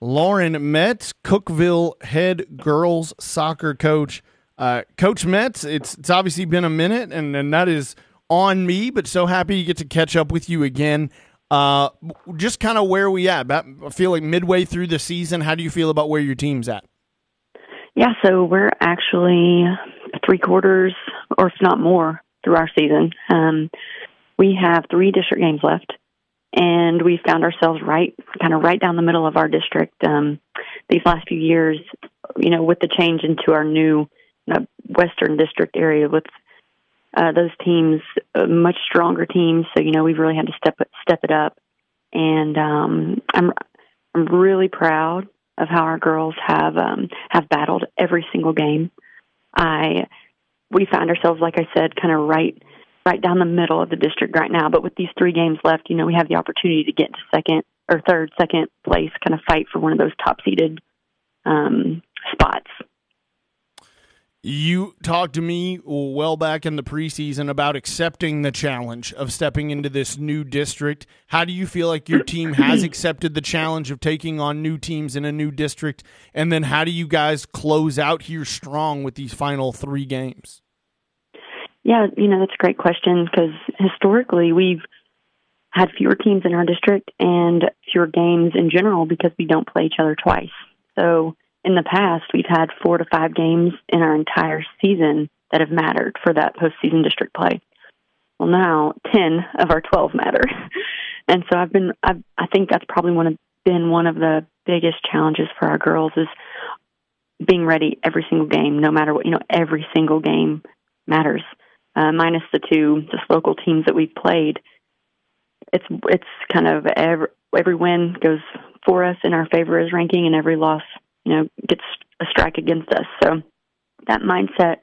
Lauren Metts, Cookeville head girls soccer coach. Uh, coach Metts, it's it's obviously been a minute, and, and that is on me, but so happy to get to catch up with you again. Uh, just kind of where we at? I feel like midway through the season. How do you feel about where your team's at? Yeah, so we're actually three quarters, or if not more, through our season. Um, we have three district games left, and we found ourselves right, kind of right down the middle of our district. Um, these last few years, you know, with the change into our new uh, Western District area with uh, those teams, uh, much stronger teams. So you know we've really had to step it, step it up, and um, I'm I'm really proud of how our girls have um, have battled every single game. I we find ourselves, like I said, kind of right right down the middle of the district right now. But with these three games left, you know we have the opportunity to get into second or third, second place, kind of fight for one of those top seeded um, spots. You talked to me well back in the preseason about accepting the challenge of stepping into this new district. How do you feel like your team has accepted the challenge of taking on new teams in a new district? And then how do you guys close out here strong with these final three games? Yeah, you know, that's a great question because historically we've had fewer teams in our district and fewer games in general because we don't play each other twice. So, in the past, we've had four to five games in our entire season that have mattered for that postseason district play. Well, now ten of our twelve matter, and so I've been. I've, I think that's probably one of been one of the biggest challenges for our girls is being ready every single game, no matter what. You know, every single game matters. Uh, minus the two just local teams that we've played, it's it's kind of every every win goes for us in our favor as ranking, and every loss you know gets a strike against us. So that mindset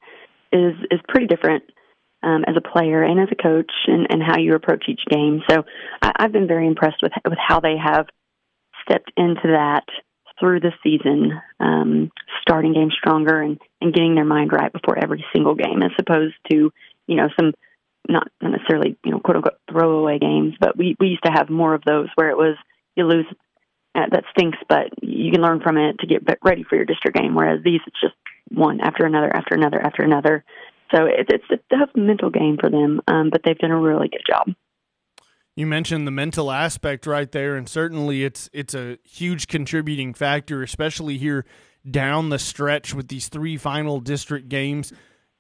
is is pretty different um, as a player and as a coach, and, and how you approach each game. So I, I've been very impressed with with how they have stepped into that through the season, um, starting games stronger and, and getting their mind right before every single game, as opposed to you know some not necessarily you know quote unquote throwaway games, but we we used to have more of those where it was you lose uh, that stinks, but you can learn from it to get ready for your district game. Whereas these, it's just one after another, after another, after another. So it's it's a tough mental game for them, um, but they've done a really good job. You mentioned the mental aspect right there, and certainly it's it's a huge contributing factor, especially here down the stretch with these three final district games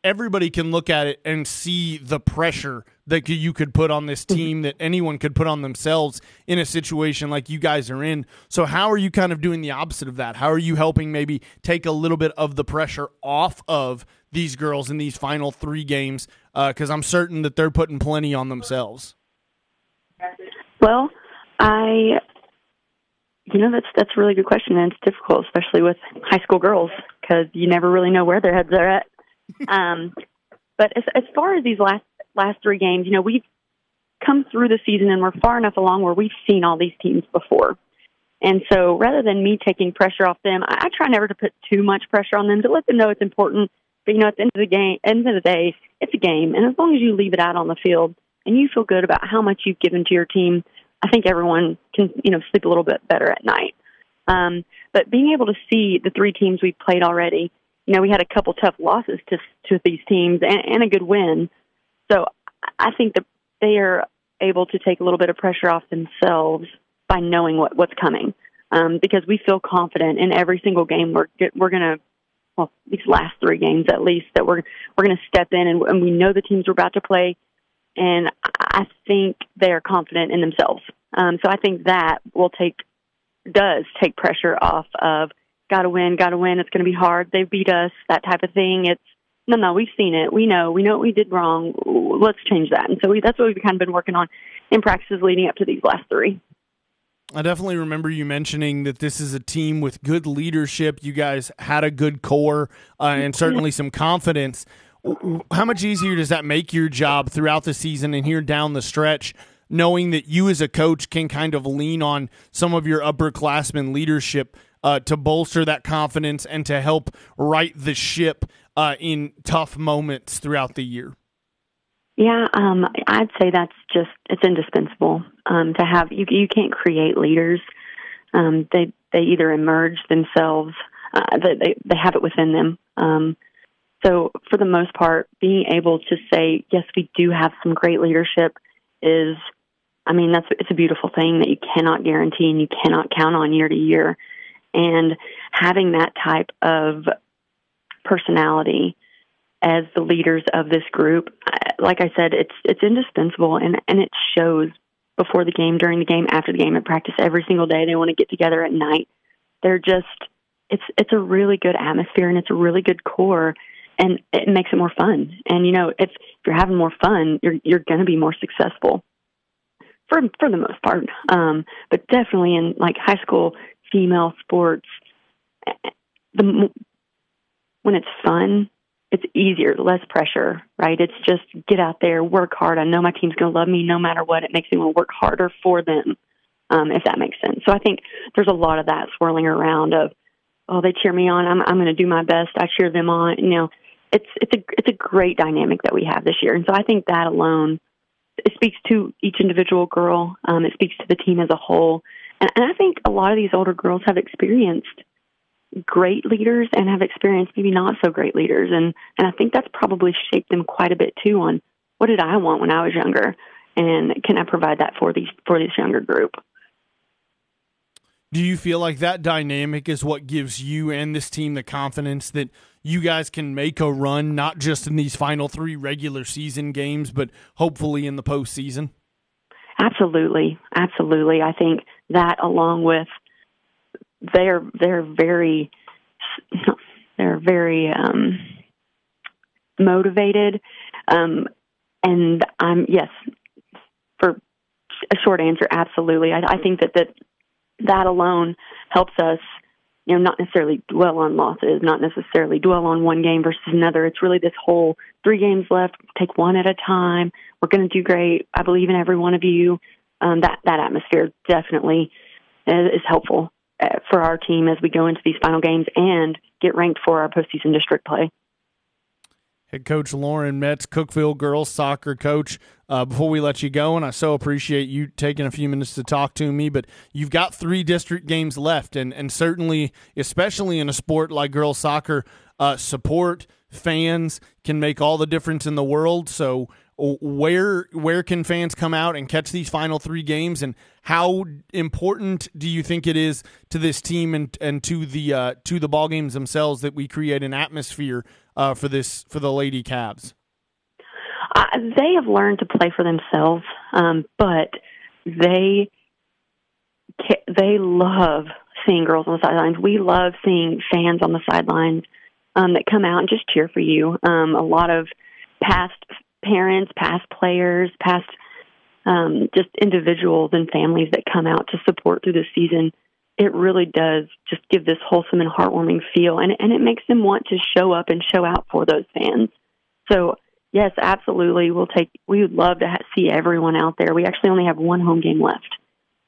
everybody can look at it and see the pressure that you could put on this team that anyone could put on themselves in a situation like you guys are in. So how are you kind of doing the opposite of that? How are you helping maybe take a little bit of the pressure off of these girls in these final three games? Because uh, I'm certain that they're putting plenty on themselves. Well, I, you know, that's that's a really good question, and it's difficult, especially with high school girls, because you never really know where their heads are at um, but as, as far as these last last three games, you know, we've come through the season and we're far enough along where we've seen all these teams before. And so rather than me taking pressure off them, I, I try never to put too much pressure on them to let them know it's important. But you know, at the end of the game, end of the day, it's a game, and as long as you leave it out on the field and you feel good about how much you've given to your team, I think everyone can you know sleep a little bit better at night. Um, but being able to see the three teams we've played already you know, we had a couple tough losses to to these teams and, and a good win. So I think that they are able to take a little bit of pressure off themselves by knowing what what's coming. Um, because we feel confident in every single game we're we're to well these last three games at least that we're we're going to step in and, and we know the teams we're about to play and I think they are confident in themselves. Um, so I think that will take does take pressure off of got to win, got to win. It's going to be hard. They beat us, that type of thing. It's no, no. We've seen it. We know. We know what we did wrong. Let's change that. And so we, that's what we've kind of been working on in practices leading up to these last three. I definitely remember you mentioning that this is a team with good leadership. You guys had a good core uh, and certainly some confidence. How much easier does that make your job throughout the season and here down the stretch, knowing that you as a coach can kind of lean on some of your upperclassmen leadership uh, to bolster that confidence and to help right the ship uh, in tough moments throughout the year? Yeah, um, I'd say that's just it's indispensable um, to have. You you can't create leaders Um, they they either emerge themselves, uh, they they have it within them. Um, so for the most part, being able to say yes, we do have some great leadership is, I mean, that's it's a beautiful thing that you cannot guarantee and you cannot count on year to year, and having that type of personality as the leaders of this group, like I said, it's it's indispensable and and it shows before the game, during the game, after the game, at practice every single day. They want to get together at night. They're just it's it's a really good atmosphere and it's a really good core and it makes it more fun. And you know, if, if you're having more fun, you're you're going to be more successful for for the most part. Um, but definitely in like high school female sports, the when it's fun, it's easier, less pressure, right? It's just get out there, work hard. I know my team's going to love me no matter what. It makes me want to work harder for them, um, if that makes sense. So I think there's a lot of that swirling around of, oh, they cheer me on. I'm I'm going to do my best. I cheer them on. You know, it's it's a it's a great dynamic that we have this year, and so I think that alone it speaks to each individual girl. Um, it speaks to the team as a whole, and, and I think a lot of these older girls have experienced great leaders and have experienced maybe not so great leaders and and I think that's probably shaped them quite a bit too on what did I want when I was younger and can I provide that for these for this younger group. Do you feel like that dynamic is what gives you and this team the confidence that you guys can make a run, not just in these final three regular season games, but hopefully in the postseason? Absolutely, absolutely. I think that along with they're they're very they're very um, motivated, um, and I'm yes for a short answer, absolutely. I, I think that that that alone helps us you know, not necessarily dwell on losses, not necessarily dwell on one game versus another. It's really this whole three games left, take one at a time. We're going to do great. I believe in every one of you. Um, that that atmosphere definitely is, helpful uh, for our team as we go into these final games and get ranked for our postseason district play. Head coach Lauren Metts, Cookeville girls soccer coach. Uh, before we let you go, and I so appreciate you taking a few minutes to talk to me, but you've got three district games left, and, and certainly, especially in a sport like girls soccer, uh, support fans can make all the difference in the world. So, where where can fans come out and catch these final three games? And how important do you think it is to this team and and to the uh, to the ball games themselves that we create an atmosphere uh, for this for the lady Cavs? Uh, they have learned to play for themselves um, but they they love seeing girls on the sidelines. We love seeing fans on the sidelines um, that come out and just cheer for you. Um, a lot of past parents, past players, past um, just individuals and families that come out to support through the season, it really does just give this wholesome and heartwarming feel, and and it makes them want to show up and show out for those fans. So yes, absolutely, we'll take. We would love to ha- see everyone out there. We actually only have one home game left,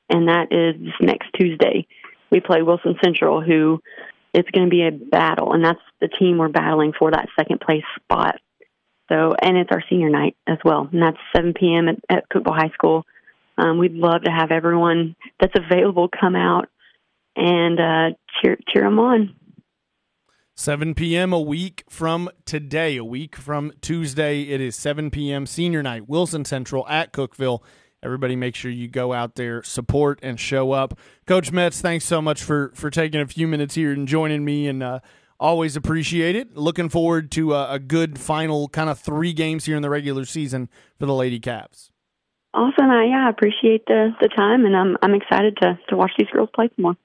and that is this next Tuesday. We play Wilson Central, who it's going to be a battle, and that's the team we're battling for that second place spot. So, and it's our senior night as well, and that's 7 p.m. at, at Cookeville High School. Um, we'd love to have everyone that's available come out and uh, cheer cheer them on. 7 p.m. a week from today, a week from Tuesday. It is 7 p.m. senior night, Wilson Central at Cookeville. Everybody, make sure you go out there, support, and show up. Coach Metts, thanks so much for for taking a few minutes here and joining me and. Uh, Always appreciate it. Looking forward to a, a good final kind of three games here in the regular season for the Lady Cavs. Awesome. I, yeah, I appreciate the, the time, and I'm I'm excited to to watch these girls play some more.